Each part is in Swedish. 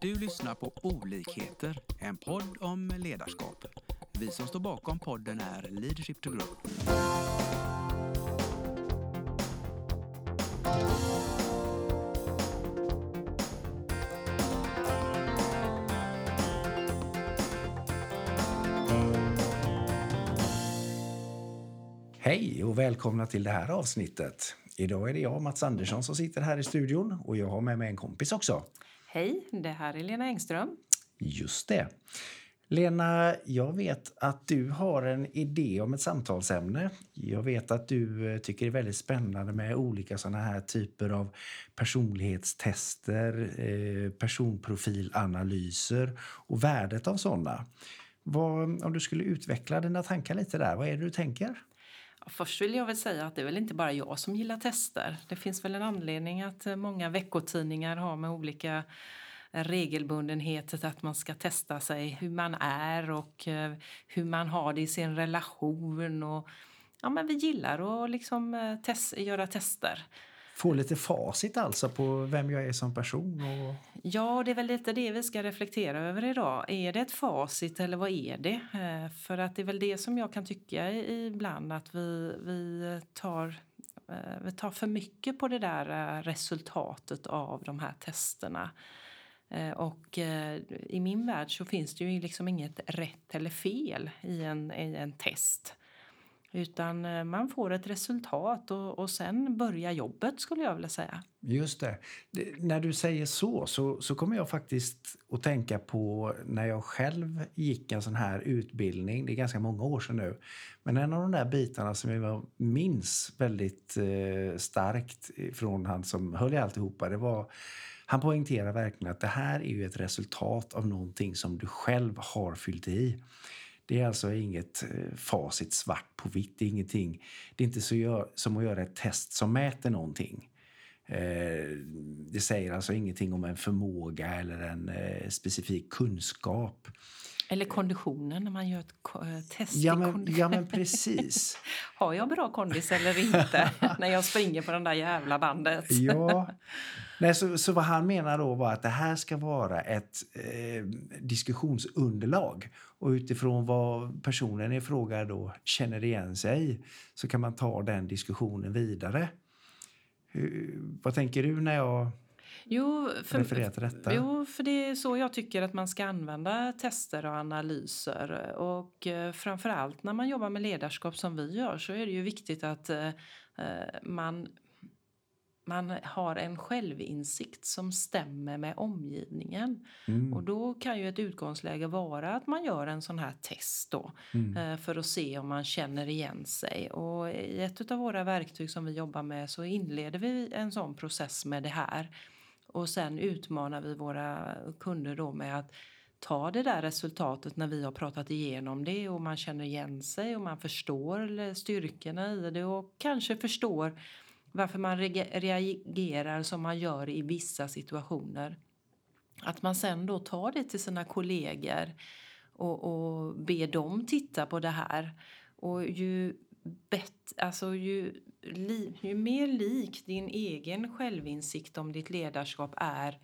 Du lyssnar på Olikheter, en podd om ledarskap. Vi som står bakom podden är Leadership to Group. Hej och välkomna till det här avsnittet. Idag är det jag, Mats Andersson, som sitter här i studion och jag har med mig en kompis också. Hej, det här är Lena Engström. Just det. Lena, jag vet att du har en idé om ett samtalsämne. Jag vet att du eh, tycker det är väldigt spännande med olika sådana här typer av personlighetstester, eh, personprofilanalyser och värdet av sådana. Vad, om du skulle utveckla dina tankar lite där, vad är det du tänker? Först vill jag väl säga att det är väl inte bara jag som gillar tester. Det finns väl en anledning att eh, många veckotidningar har med olika regelbundenhet att man ska testa sig hur man är och eh, hur man har det i sin relation. Och, ja, men vi gillar att liksom eh, test, göra tester. Få lite facit alltså på vem jag är som person? Och... Ja, det är väl lite det vi ska reflektera över idag. Är det ett facit eller vad är det? Eh, för att det är väl det som jag kan tycka ibland att vi, vi tar eh, vi tar för mycket på det där eh, resultatet av de här testerna. Och i min värld så finns det ju liksom inget rätt eller fel i en, i en test. Utan eh, man får ett resultat och, och sen börjar jobbet skulle jag vilja säga. Just det. det. När du säger så, så, så kommer jag faktiskt att tänka på när jag själv gick en sån här utbildning. Det är ganska många år sedan nu. Men en av de där bitarna som jag minns väldigt eh, starkt från han som höll i alltihopa, det var han poängterar verkligen att det här är ju ett resultat av någonting som du själv har fyllt i. Det är alltså inget eh, facit svart på vitt. Det är, ingenting, det är inte så som att göra ett test som mäter någonting. Eh, det säger alltså ingenting om en förmåga eller en eh, specifik kunskap. Eller konditionen när man gör ett test ja, men, ja, men precis. Har jag bra kondis eller inte när jag springer på det där jävla bandet? ja. Nej, så, så vad han menar då var att det här ska vara ett eh, diskussionsunderlag. Och utifrån vad personen i fråga då känner igen sig så kan man ta den diskussionen vidare. Hur, vad tänker du när jag Jo för? Jo, för det är så jag tycker att man ska använda tester och analyser. Och eh, framförallt när man jobbar med ledarskap som vi gör så är det ju viktigt att eh, man man har en självinsikt som stämmer med omgivningen. Mm. Och då kan ju ett utgångsläge vara att man gör en sån här test då, mm. Eh, för att se om man känner igen sig. Och i ett av våra verktyg som vi jobbar med så inleder vi en sån process med det här. Och sen utmanar vi våra kunder då med att ta det där resultatet när vi har pratat igenom det och man känner igen sig och man förstår styrkorna i det och kanske förstår varför man reagerar som man gör i vissa situationer. Att man sen då tar det till sina kollegor och, och ber dem titta på det här. Och ju, bet, alltså ju, li, ju mer lik din egen självinsikt om ditt ledarskap är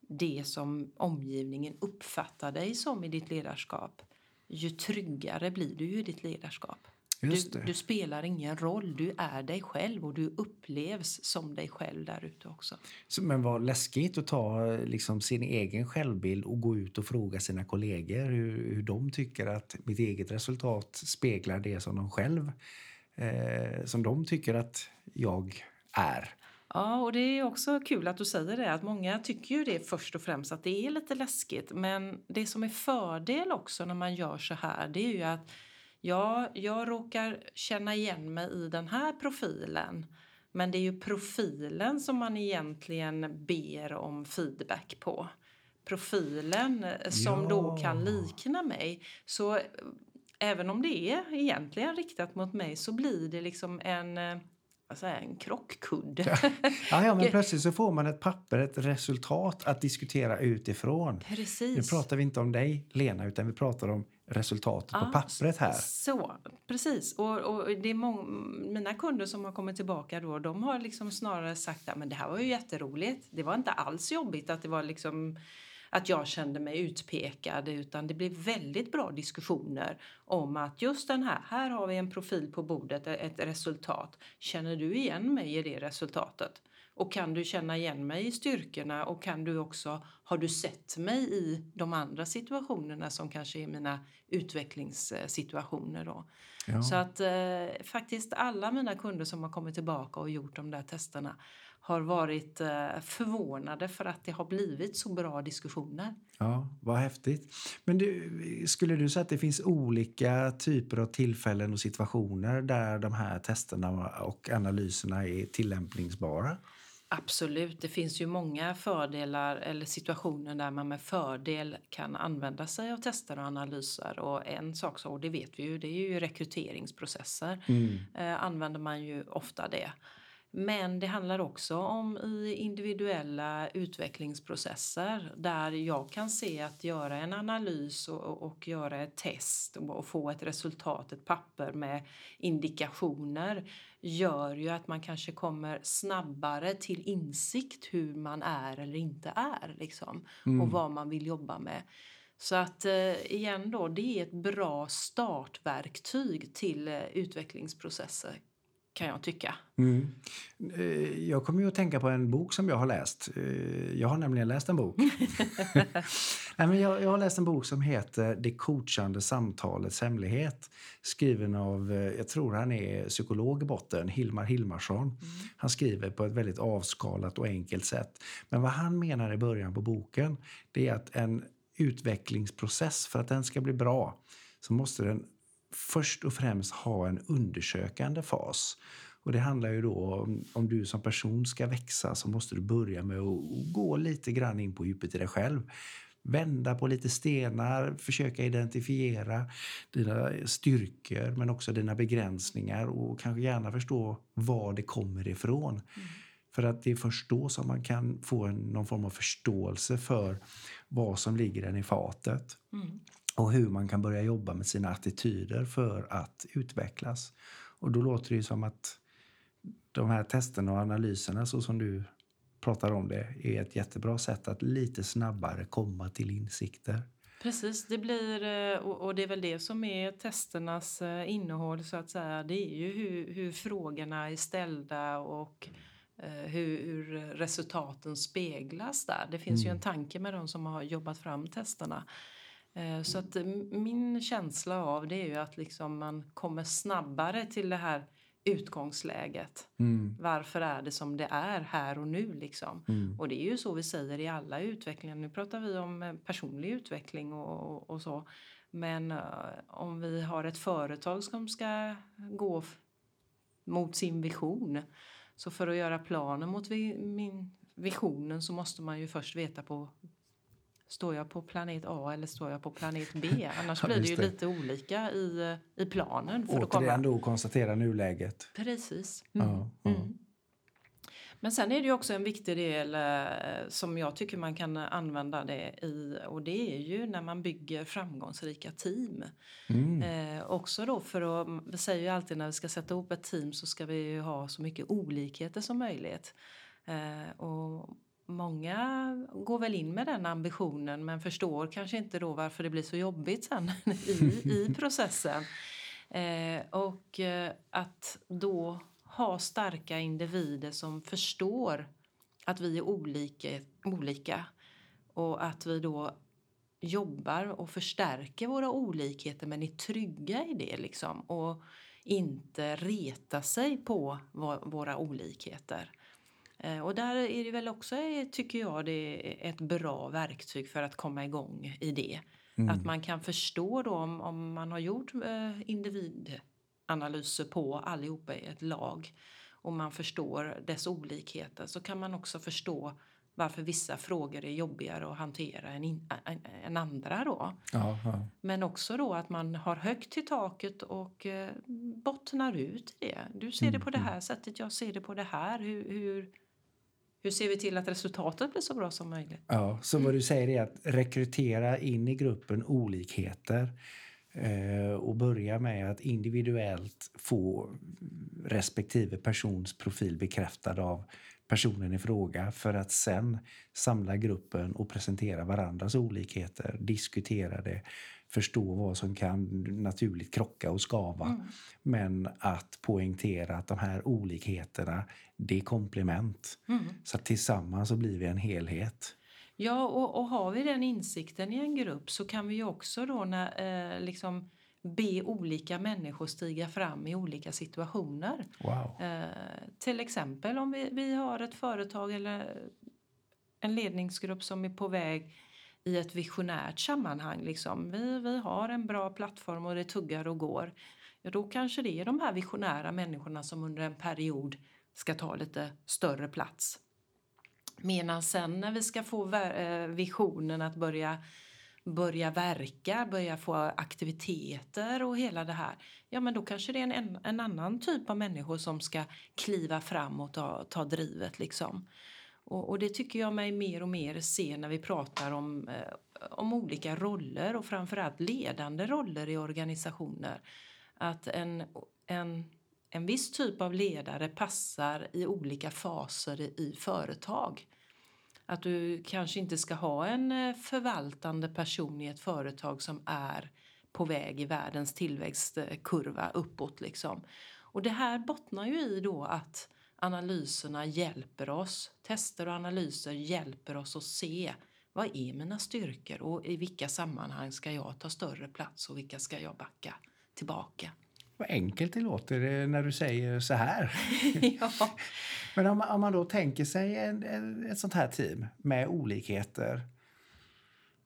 det som omgivningen uppfattar dig som i ditt ledarskap ju tryggare blir du i ditt ledarskap. Du, du, spelar ingen roll, du är dig själv och du upplevs som dig själv där ute också. Så, men vad läskigt att ta liksom, sin egen självbild och gå ut och fråga sina kollegor hur, hur de tycker att mitt eget resultat speglar det som de själv eh, som de tycker att jag är. Ja, och det är också kul att du säger det. Att många tycker ju det först och främst att det är lite läskigt. Men det som är fördel också när man gör så här, det är ju att ja, jag råkar känna igen mig i den här profilen. Men det är ju profilen som man egentligen ber om feedback på. Profilen eh, som ja. då kan likna mig. Så eh, även om det är egentligen riktat mot mig så blir det liksom en eh, alltså en krockkudde. Ja. ja, men plötsligt så får man ett papper, ett resultat att diskutera utifrån. Precis. Nu pratar vi inte om dig, Lena, utan vi pratar om resultatet ja, på pappret här. Så, precis. Och, och det är många, mina kunder som har kommit tillbaka då, de har liksom snarare sagt att det här var ju jätteroligt. Det var inte alls jobbigt att det var liksom att jag kände mig utpekad utan det blev väldigt bra diskussioner om att just den här, här har vi en profil på bordet, ett resultat. Känner du igen mig i det resultatet? Och kan du känna igen mig i styrkorna och kan du också, har du sett mig i de andra situationerna som kanske är mina utvecklingssituationer då. Ja. Så att eh, faktiskt alla mina kunder som har kommit tillbaka och gjort de där testerna har varit eh, förvånade för att det har blivit så bra diskussioner. Ja, vad häftigt. Men du, skulle du säga att det finns olika typer av tillfällen och situationer där de här testerna och analyserna är tillämpningsbara? Absolut, det finns ju många fördelar eller situationer där man med fördel kan använda sig av tester och analyser. Och en sak, så, och det vet vi ju, det är ju rekryteringsprocesser. Mm. Eh, använder man ju ofta det. Men det handlar också om i individuella utvecklingsprocesser där jag kan se att göra en analys och, och göra ett test och få ett resultat, ett papper med indikationer gör ju att man kanske kommer snabbare till insikt hur man är eller inte är liksom, mm. och vad man vill jobba med. Så att eh, igen då, det är ett bra startverktyg till eh, utvecklingsprocesser kan jag tycka. Mm. Eh, jag kommer ju att tänka på en bok som jag har läst. Eh, jag har nämligen läst en bok. Nej, men jag, jag, har läst en bok som heter Det coachande samtalets hemlighet. Skriven av, eh, jag tror han är psykolog i botten, Hilmar Hilmarsson. Mm. Han skriver på ett väldigt avskalat och enkelt sätt. Men vad han menar i början på boken, det är att en utvecklingsprocess, för att den ska bli bra, så måste den först och främst ha en undersökande fas. Och det handlar ju då om, om du som person ska växa så måste du börja med att gå lite grann in på djupet i dig själv. Vända på lite stenar, försöka identifiera dina styrkor men också dina begränsningar och kanske gärna förstå var det kommer ifrån. Mm. För att det är först då som man kan få en, någon form av förståelse för vad som ligger den i fatet. Mm och hur man kan börja jobba med sina attityder för att utvecklas. Och då låter det som att de här testerna och analyserna så som du pratar om det är ett jättebra sätt att lite snabbare komma till insikter. Precis, det blir, eh, och det är väl det som är testernas eh, innehåll så att säga. Det är ju hur, hur frågorna är ställda och eh, hur, hur, resultaten speglas där. Det finns mm. ju en tanke med de som har jobbat fram testerna. Eh, så att min känsla av det är ju att liksom man kommer snabbare till det här utgångsläget. Mm. Varför är det som det är här och nu? Liksom? Mm. Och det är ju så vi säger i alla utvecklingar. Nu pratar vi om eh, personlig utveckling och, och, så. Men om vi har ett företag som ska gå mot sin vision så för att göra planen mot vi, min visionen så måste man ju först veta på Står jag på planet A eller står jag på planet B? Annars ja, blir det ju det. lite olika i, i planen. För Återigen då konstatera nuläget. Precis. Mm. Ja, ja. Mm. Men sen är det ju också en viktig del eh, som jag tycker man kan använda det i och det är ju när man bygger framgångsrika team. Mm. Eh, också då för att, vi säger ju alltid när vi ska sätta ihop ett team så ska vi ju ha så mycket olikheter som möjligt. Eh, och Många går väl in med den ambitionen men förstår kanske inte då varför det blir så jobbigt sen i, i processen. Eh, och eh, att då ha starka individer som förstår att vi är olika, olika och att vi då jobbar och förstärker våra olikheter men är trygga i det liksom och inte reta sig på våra olikheter. Eh, och där är det väl också, eh, tycker jag, det är ett bra verktyg för att komma igång i det. Mm. Att man kan förstå då om, om man har gjort eh, individanalyser på allihopa i ett lag och man förstår dess olikheter så kan man också förstå varför vissa frågor är jobbigare att hantera än, in, än andra. Då. Ja. Men också då att man har högt till taket och eh, bottnar ut i det. Du ser mm, det på det mm. här sättet, jag ser det på det här. Hur, hur, hur ser vi till att resultatet blir så bra som möjligt? Ja, så vad du säger är att rekrytera in i gruppen olikheter eh, och börja med att individuellt få respektive persons profil bekräftad av personen i fråga för att sen samla gruppen och presentera varandras olikheter, diskutera det, förstå vad som kan naturligt krocka och skava. Mm. Men att poängtera att de här olikheterna, det är komplement. Mm. Så tillsammans så blir vi en helhet. Ja, och, och har vi den insikten i en grupp så kan vi också då när, eh, liksom be olika människor stiga fram i olika situationer. Wow. Eh, till exempel om vi, vi har ett företag eller en ledningsgrupp som är på väg i ett visionärt sammanhang. Liksom. Vi, vi har en bra plattform och det tuggar och går. Ja, då kanske det är de här visionära människorna som under en period ska ta lite större plats. Medan sen när vi ska få eh, visionen att börja börja verka, börja få aktiviteter och hela det här. Ja, men då kanske det är en, en annan typ av människor som ska kliva fram och ta, ta drivet liksom. Och, och, det tycker jag mig mer och mer se när vi pratar om, eh, om olika roller och framförallt ledande roller i organisationer. Att en, en, en viss typ av ledare passar i olika faser i, i företag. Att du kanske inte ska ha en eh, förvaltande person i ett företag som är på väg i världens tillväxtkurva uppåt. Liksom. Och det här bottnar ju i då att analyserna hjälper oss, tester och analyser hjälper oss att se vad är mina styrkor och i vilka sammanhang ska jag ta större plats och vilka ska jag backa tillbaka. Vad enkelt det låter när du säger så här. ja. Men om, om, man då tänker sig en, en, ett sånt här team med olikheter.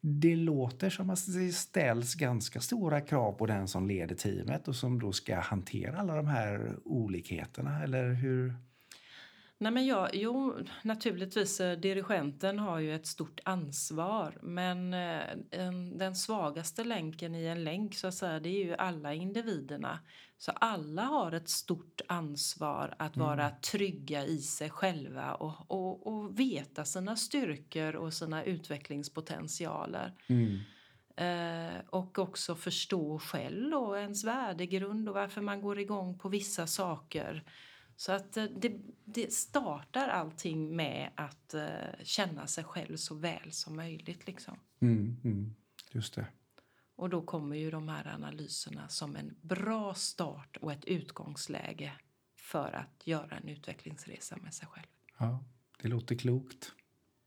Det låter som att det ställs ganska stora krav på den som leder teamet och som då ska hantera alla de här olikheterna, eller hur? Nej, men ja, jo, naturligtvis, eh, dirigenten har ju ett stort ansvar men eh, en, den svagaste länken i en länk så att säga, det är ju alla individerna. Så alla har ett stort ansvar att mm. vara trygga i sig själva och, och, och veta sina styrkor och sina utvecklingspotentialer. Mm. Eh, och också förstå själv då, ens värdegrund och varför man går igång på vissa saker. Så att eh, det, det, startar allting med att uh, känna sig själv så väl som möjligt. Liksom. Mm, mm, just det. Och då kommer ju de här analyserna som en bra start och ett utgångsläge för att göra en utvecklingsresa med sig själv. Ja, det låter klokt.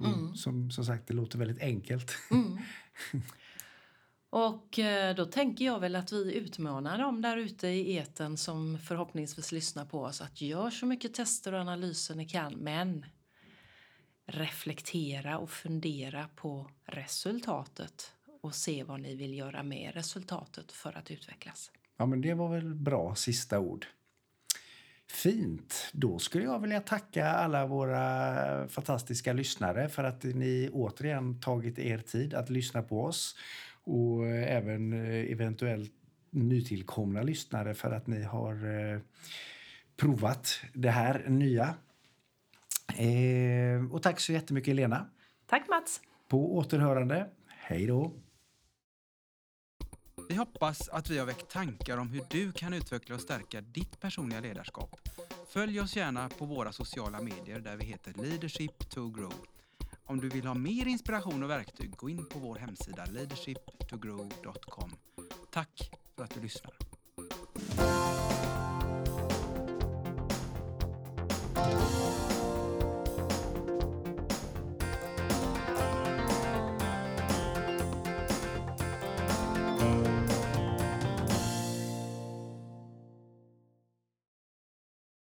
Mm. Som, som sagt, det låter väldigt enkelt. Och eh, då tänker jag väl att vi utmanar dem där ute i eten som förhoppningsvis lyssnar på oss att gör så mycket tester och analyser ni kan men reflektera och fundera på resultatet och se vad ni vill göra med resultatet för att utvecklas. Ja, men det var väl bra sista ord. Fint. Då skulle jag vilja tacka alla våra fantastiska lyssnare för att ni återigen tagit er tid att lyssna på oss och även eh, eventuellt nytillkomna lyssnare för att ni har eh, provat det här nya. Eh, och tack så jättemycket Lena. Tack Mats. På återhörande. Hej då. Vi hoppas att vi har väckt tankar om hur du kan utveckla och stärka ditt personliga ledarskap. Följ oss gärna på våra sociala medier där vi heter Leadership to Grow. Om du vill ha mer inspiration och verktyg, gå in på vår hemsida leadershiptogrow.com. Tack för att du lyssnar.